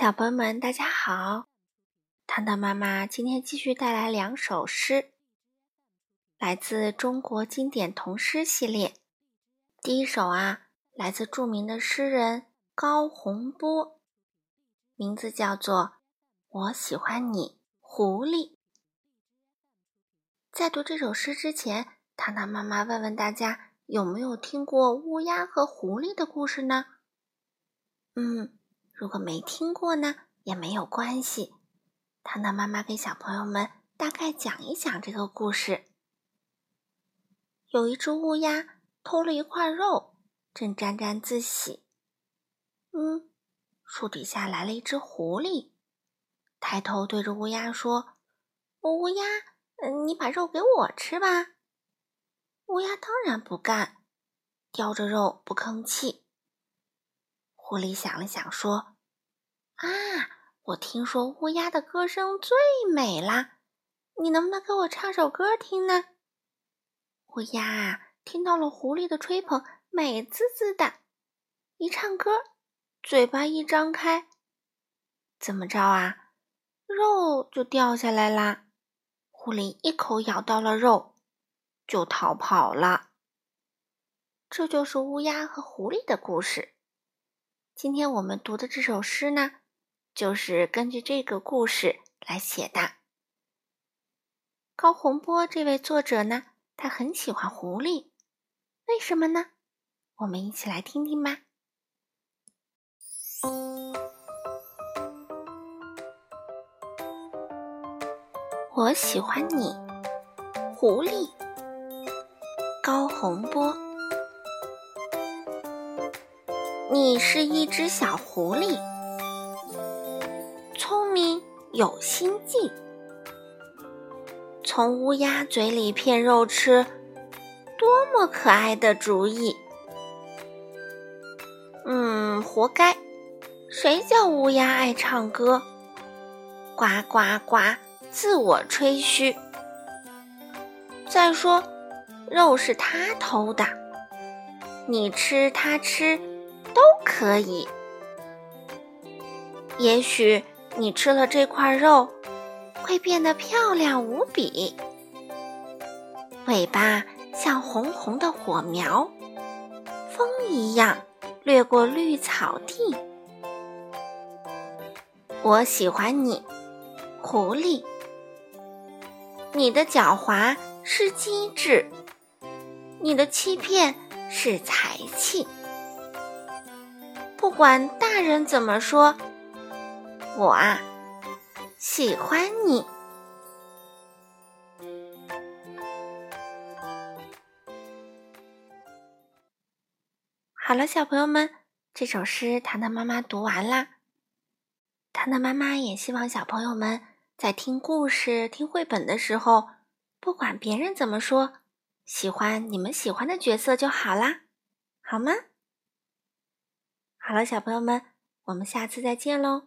小朋友们，大家好！糖糖妈妈今天继续带来两首诗，来自中国经典童诗系列。第一首啊，来自著名的诗人高洪波，名字叫做《我喜欢你，狐狸》。在读这首诗之前，糖糖妈妈问问大家，有没有听过乌鸦和狐狸的故事呢？嗯。如果没听过呢，也没有关系。糖糖妈妈给小朋友们大概讲一讲这个故事。有一只乌鸦偷了一块肉，正沾沾自喜。嗯，树底下来了一只狐狸，抬头对着乌鸦说：“乌鸦，嗯，你把肉给我吃吧。”乌鸦当然不干，叼着肉不吭气。狐狸想了想，说：“啊，我听说乌鸦的歌声最美啦，你能不能给我唱首歌听呢？”乌鸦啊听到了狐狸的吹捧，美滋滋的，一唱歌，嘴巴一张开，怎么着啊？肉就掉下来啦！狐狸一口咬到了肉，就逃跑了。这就是乌鸦和狐狸的故事。今天我们读的这首诗呢，就是根据这个故事来写的。高洪波这位作者呢，他很喜欢狐狸，为什么呢？我们一起来听听吧。我喜欢你，狐狸。高洪波。你是一只小狐狸，聪明有心计，从乌鸦嘴里骗肉吃，多么可爱的主意！嗯，活该！谁叫乌鸦爱唱歌？呱呱呱，自我吹嘘。再说，肉是他偷的，你吃他吃。都可以。也许你吃了这块肉，会变得漂亮无比，尾巴像红红的火苗，风一样掠过绿草地。我喜欢你，狐狸。你的狡猾是机智，你的欺骗是才气。不管大人怎么说，我啊喜欢你。好了，小朋友们，这首诗糖糖妈妈读完啦。糖糖妈妈也希望小朋友们在听故事、听绘本的时候，不管别人怎么说，喜欢你们喜欢的角色就好啦，好吗？好了，小朋友们，我们下次再见喽。